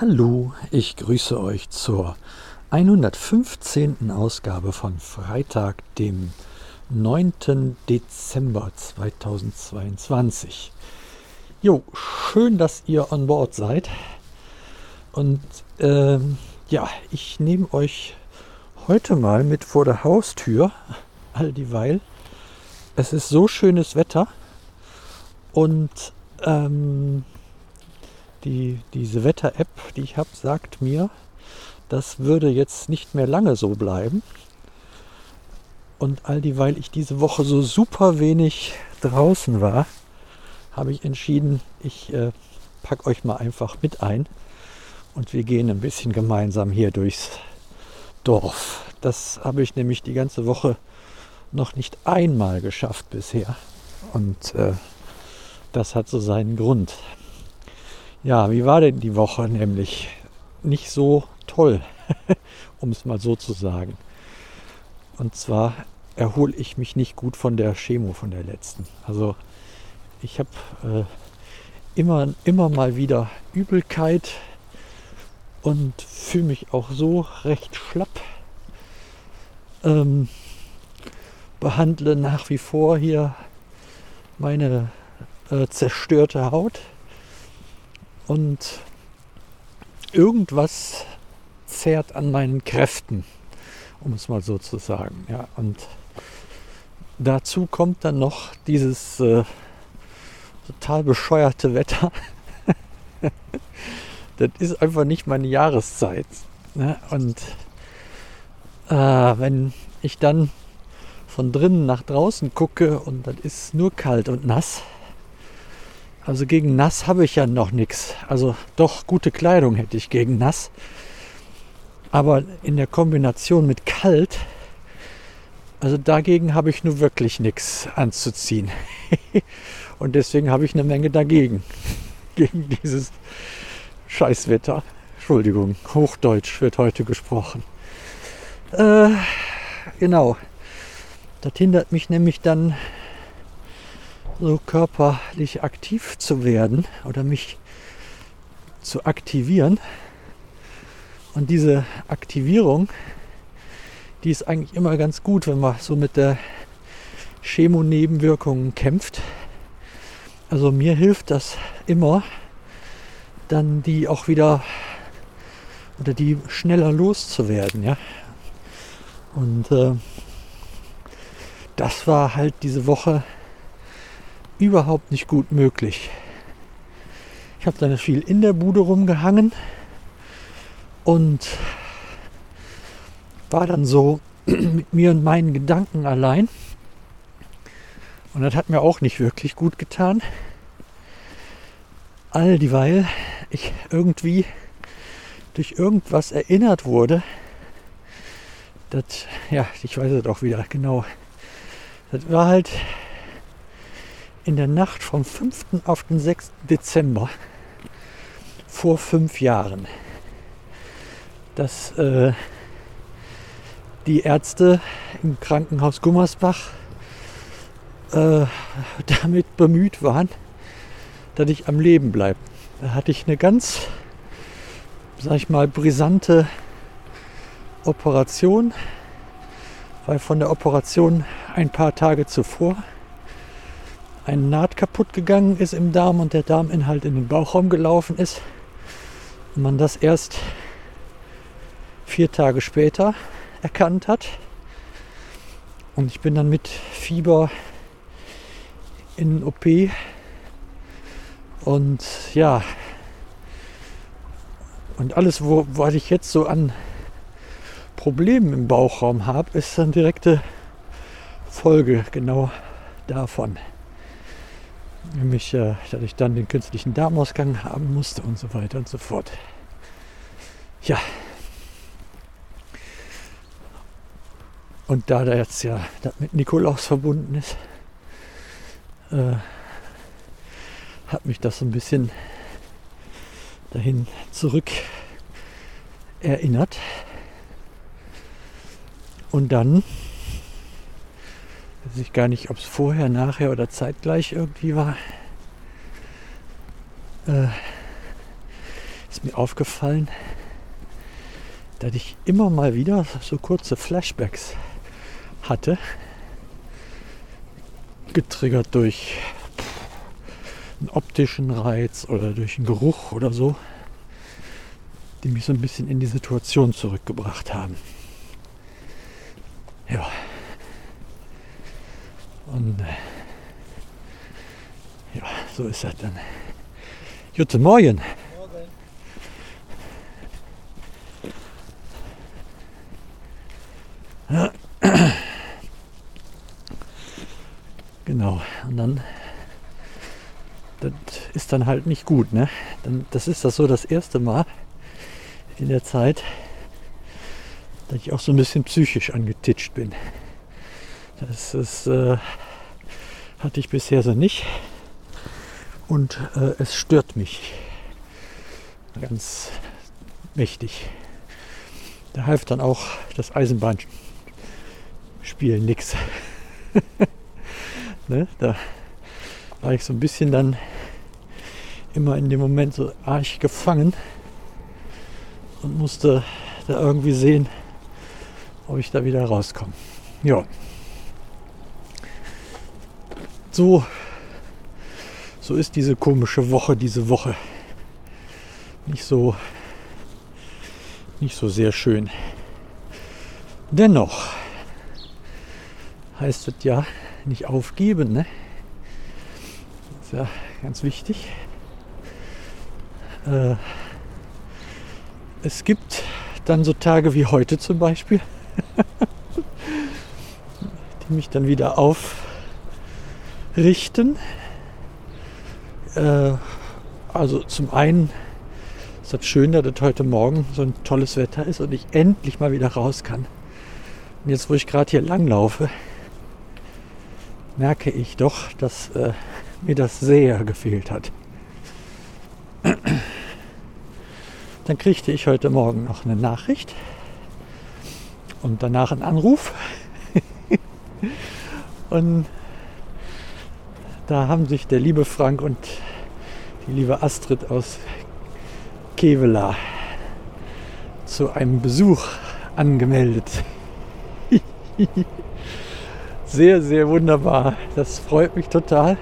Hallo, ich grüße euch zur 115. Ausgabe von Freitag, dem 9. Dezember 2022. Jo, schön, dass ihr an Bord seid. Und ähm, ja, ich nehme euch heute mal mit vor der Haustür, all dieweil. Es ist so schönes Wetter und ähm, die, diese Wetter-App, die ich habe, sagt mir, das würde jetzt nicht mehr lange so bleiben. Und all dieweil ich diese Woche so super wenig draußen war, habe ich entschieden, ich äh, packe euch mal einfach mit ein und wir gehen ein bisschen gemeinsam hier durchs Dorf. Das habe ich nämlich die ganze Woche noch nicht einmal geschafft bisher. Und äh, das hat so seinen Grund. Ja, wie war denn die Woche? Nämlich nicht so toll, um es mal so zu sagen. Und zwar erhole ich mich nicht gut von der Chemo von der letzten. Also ich habe äh, immer, immer mal wieder Übelkeit und fühle mich auch so recht schlapp. Ähm, behandle nach wie vor hier meine äh, zerstörte Haut und irgendwas zehrt an meinen Kräften, um es mal so zu sagen. Ja, und dazu kommt dann noch dieses äh, total bescheuerte Wetter. das ist einfach nicht meine Jahreszeit. Ne? Und äh, wenn ich dann von drinnen nach draußen gucke und das ist nur kalt und nass, also gegen nass habe ich ja noch nichts. Also doch gute Kleidung hätte ich gegen nass. Aber in der Kombination mit kalt, also dagegen habe ich nur wirklich nichts anzuziehen. Und deswegen habe ich eine Menge dagegen. Gegen dieses Scheißwetter. Entschuldigung, Hochdeutsch wird heute gesprochen. Äh, genau. Das hindert mich nämlich dann so körperlich aktiv zu werden oder mich zu aktivieren. Und diese Aktivierung, die ist eigentlich immer ganz gut, wenn man so mit der Chemo-Nebenwirkungen kämpft. Also mir hilft das immer, dann die auch wieder oder die schneller loszuwerden, ja. Und äh, das war halt diese Woche überhaupt nicht gut möglich. Ich habe dann viel in der Bude rumgehangen und war dann so mit mir und meinen Gedanken allein. Und das hat mir auch nicht wirklich gut getan. All dieweil ich irgendwie durch irgendwas erinnert wurde, das, ja, ich weiß es auch wieder genau. Das war halt in der Nacht vom 5. auf den 6. Dezember vor fünf Jahren, dass äh, die Ärzte im Krankenhaus Gummersbach äh, damit bemüht waren, dass ich am Leben bleibe. Da hatte ich eine ganz, sag ich mal, brisante Operation, weil von der Operation ein paar Tage zuvor ein Naht kaputt gegangen ist im Darm und der Darminhalt in den Bauchraum gelaufen ist. Und man das erst vier Tage später erkannt hat. Und ich bin dann mit Fieber in OP. Und ja, und alles, wo, was ich jetzt so an Problemen im Bauchraum habe, ist dann direkte Folge genau davon nämlich, äh, dass ich dann den künstlichen Darmausgang haben musste und so weiter und so fort. Ja. Und da da jetzt ja das mit Nikolaus verbunden ist, äh, hat mich das so ein bisschen dahin zurück erinnert. Und dann Weiß ich gar nicht, ob es vorher, nachher oder zeitgleich irgendwie war. Äh, ist mir aufgefallen, dass ich immer mal wieder so kurze Flashbacks hatte, getriggert durch einen optischen Reiz oder durch einen Geruch oder so, die mich so ein bisschen in die Situation zurückgebracht haben. Ja. Und äh, ja, so ist das dann. Guten Morgen. Genau, und dann das ist dann halt nicht gut. Ne? Dann, das ist das so das erste Mal in der Zeit, dass ich auch so ein bisschen psychisch angetitscht bin. Das ist, äh, hatte ich bisher so nicht. Und äh, es stört mich ganz mächtig. Da half dann auch das Eisenbahnspielen nichts. ne? Da war ich so ein bisschen dann immer in dem Moment so arg gefangen und musste da irgendwie sehen, ob ich da wieder rauskomme. Ja. So, so ist diese komische Woche, diese Woche. Nicht so, nicht so sehr schön. Dennoch heißt es ja nicht aufgeben, ne? ist ja ganz wichtig. Äh, es gibt dann so Tage wie heute zum Beispiel, die mich dann wieder aufrichten. Äh, also zum einen ist das schön, dass es heute Morgen so ein tolles Wetter ist und ich endlich mal wieder raus kann. Und jetzt, wo ich gerade hier langlaufe, merke ich doch, dass äh, mir das sehr gefehlt hat. Dann kriegte ich heute Morgen noch eine Nachricht und danach einen Anruf. und da haben sich der liebe Frank und die liebe Astrid aus Kevela zu einem Besuch angemeldet. sehr, sehr wunderbar. Das freut mich total.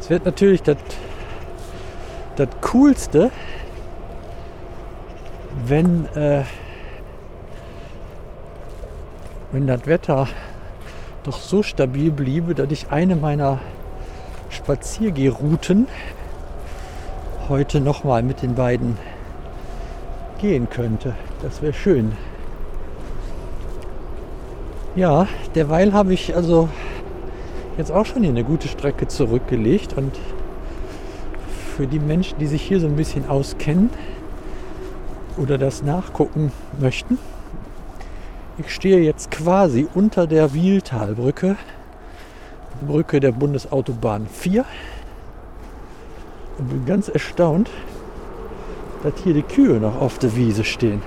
Es wird natürlich das, das Coolste, wenn, äh, wenn das Wetter doch so stabil bliebe, dass ich eine meiner Spaziergehrouten heute nochmal mit den beiden gehen könnte. Das wäre schön. Ja, derweil habe ich also jetzt auch schon hier eine gute Strecke zurückgelegt und für die Menschen, die sich hier so ein bisschen auskennen oder das nachgucken möchten, ich stehe jetzt quasi unter der Wieltalbrücke, Brücke der Bundesautobahn 4 und bin ganz erstaunt, dass hier die Kühe noch auf der Wiese stehen.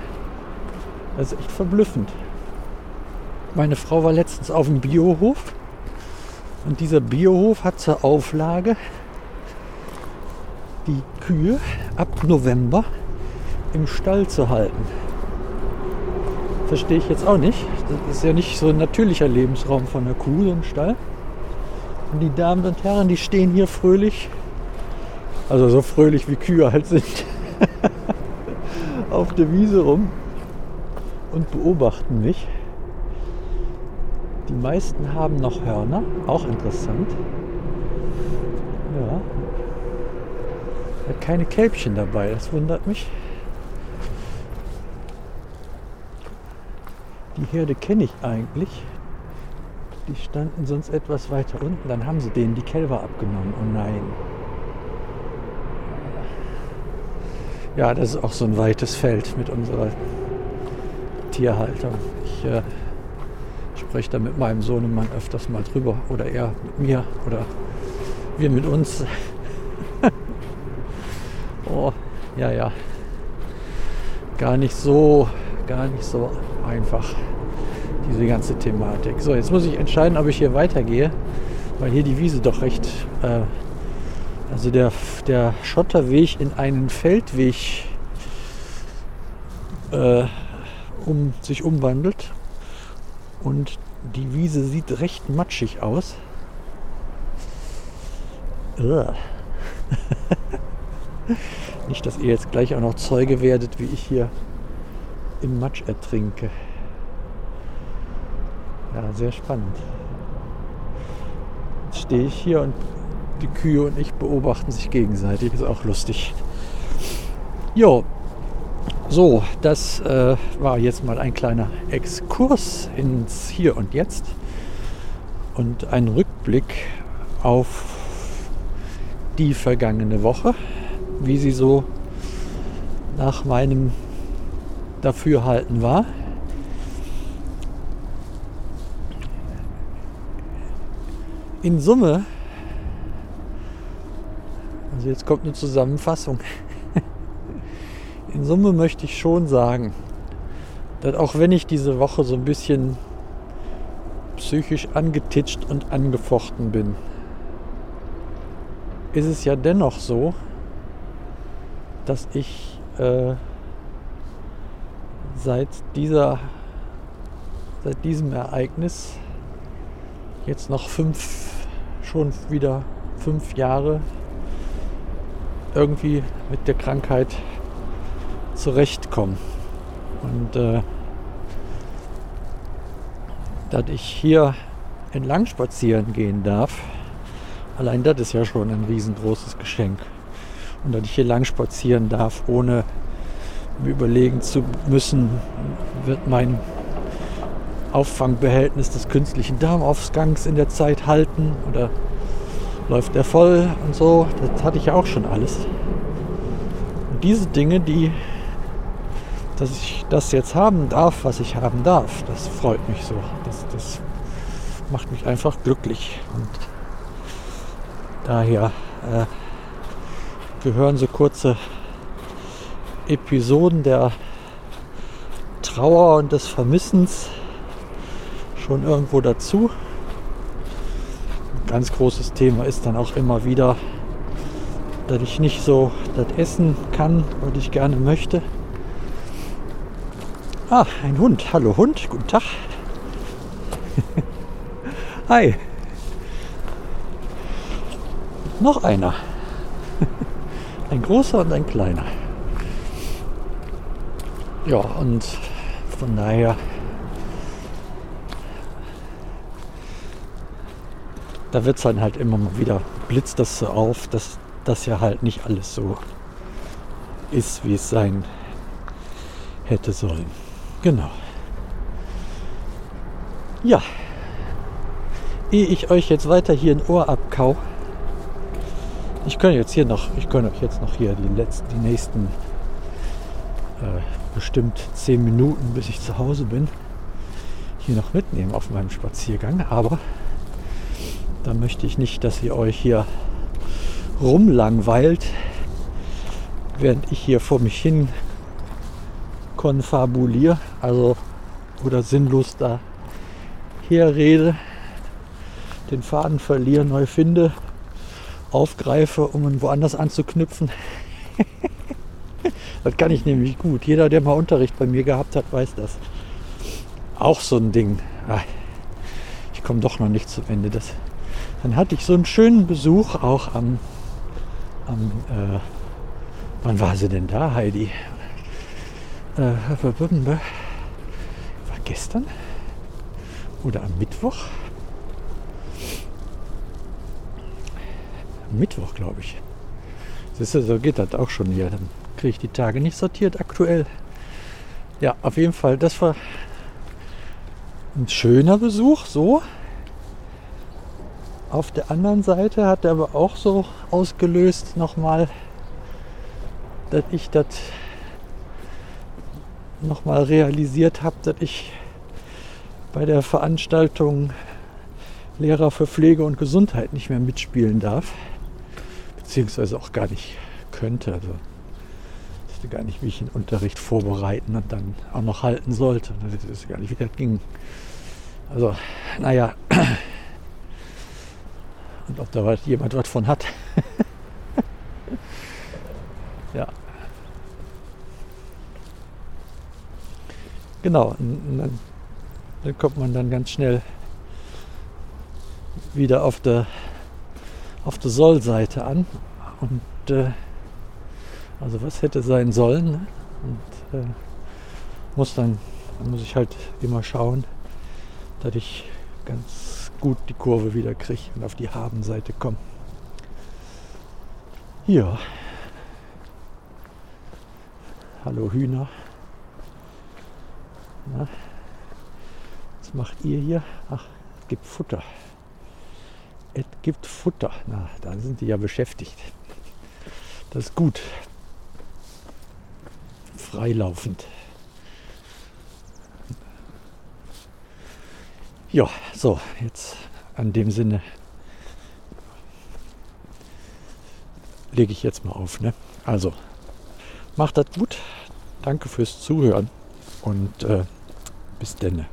Das ist echt verblüffend. Meine Frau war letztens auf dem Biohof und dieser Biohof hat zur Auflage, die Kühe ab November im Stall zu halten. Verstehe ich jetzt auch nicht. Das ist ja nicht so ein natürlicher Lebensraum von der Kuh, so ein Stall. Und die Damen und Herren, die stehen hier fröhlich, also so fröhlich wie Kühe halt sind, auf der Wiese rum und beobachten mich. Die meisten haben noch Hörner, auch interessant. Ja. Keine Kälbchen dabei, das wundert mich. Die Herde kenne ich eigentlich. Die standen sonst etwas weiter unten. Dann haben sie denen die Kälber abgenommen. Oh nein. Ja, das ist auch so ein weites Feld mit unserer Tierhaltung. Ich äh, spreche da mit meinem Sohnemann öfters mal drüber oder er mit mir oder wir mit uns. oh, ja, ja. Gar nicht so, gar nicht so einfach, diese ganze Thematik. So, jetzt muss ich entscheiden, ob ich hier weitergehe, weil hier die Wiese doch recht äh, Also der, der Schotterweg in einen Feldweg äh, um, sich umwandelt. Und die Wiese sieht recht matschig aus. Nicht, dass ihr jetzt gleich auch noch Zeuge werdet, wie ich hier im Matsch ertrinke. Ja, sehr spannend. Jetzt stehe ich hier und die Kühe und ich beobachten sich gegenseitig. Ist auch lustig. Jo, so, das äh, war jetzt mal ein kleiner Exkurs ins Hier und Jetzt und ein Rückblick auf die vergangene Woche, wie sie so nach meinem Dafürhalten war. In Summe, also jetzt kommt eine Zusammenfassung. In Summe möchte ich schon sagen, dass auch wenn ich diese Woche so ein bisschen psychisch angetitscht und angefochten bin, ist es ja dennoch so, dass ich äh, seit dieser seit diesem Ereignis jetzt noch fünf schon wieder fünf Jahre irgendwie mit der Krankheit zurechtkomme und äh, dass ich hier entlang spazieren gehen darf Allein das ist ja schon ein riesengroßes Geschenk. Und dass ich hier lang spazieren darf, ohne überlegen zu müssen, wird mein Auffangbehältnis des künstlichen Darmaufgangs in der Zeit halten oder läuft er voll und so. Das hatte ich ja auch schon alles. Und diese Dinge, die, dass ich das jetzt haben darf, was ich haben darf, das freut mich so. Das, das macht mich einfach glücklich. Und Daher äh, gehören so kurze Episoden der Trauer und des Vermissens schon irgendwo dazu. Ein ganz großes Thema ist dann auch immer wieder, dass ich nicht so das essen kann, was ich gerne möchte. Ah, ein Hund. Hallo Hund, guten Tag. Hi. Noch einer. ein großer und ein kleiner. Ja, und von daher, da wird es dann halt immer mal wieder, blitzt das so auf, dass das ja halt nicht alles so ist, wie es sein hätte sollen. Genau. Ja, ehe ich euch jetzt weiter hier ein Ohr abkau, ich kann jetzt hier noch, ich kann euch jetzt noch hier die letzten, die nächsten äh, bestimmt zehn Minuten, bis ich zu Hause bin, hier noch mitnehmen auf meinem Spaziergang. Aber da möchte ich nicht, dass ihr euch hier rumlangweilt, während ich hier vor mich hin konfabuliere, also oder sinnlos da herrede, den Faden verliere, neu finde aufgreife, um ihn woanders anzuknüpfen. das kann ich nämlich gut. Jeder, der mal Unterricht bei mir gehabt hat, weiß das. Auch so ein Ding. Ah, ich komme doch noch nicht zum Ende. Das, dann hatte ich so einen schönen Besuch auch am, am äh, wann war sie denn da, Heidi? Äh, war gestern oder am Mittwoch? Mittwoch, glaube ich. Siehst du, so geht das auch schon hier. Dann kriege ich die Tage nicht sortiert aktuell. Ja, auf jeden Fall, das war ein schöner Besuch, so. Auf der anderen Seite hat er aber auch so ausgelöst nochmal, dass ich das nochmal realisiert habe, dass ich bei der Veranstaltung Lehrer für Pflege und Gesundheit nicht mehr mitspielen darf beziehungsweise auch gar nicht könnte. Also wusste gar nicht, wie ich den Unterricht vorbereiten und dann auch noch halten sollte. Ich wusste gar nicht, wie das ging. Also, naja. Und ob da jemand was von hat. Ja. Genau, dann, dann kommt man dann ganz schnell wieder auf der auf der Sollseite an und äh, also was hätte sein sollen ne? und äh, muss dann, dann muss ich halt immer schauen, dass ich ganz gut die Kurve wieder kriege und auf die Habenseite komme. Ja. Hallo Hühner. Na, was macht ihr hier? Ach, es gibt Futter. Es gibt Futter. Na, da sind die ja beschäftigt. Das ist gut. Freilaufend. Ja, so, jetzt an dem Sinne lege ich jetzt mal auf. Ne? Also, macht das gut. Danke fürs Zuhören und äh, bis denne.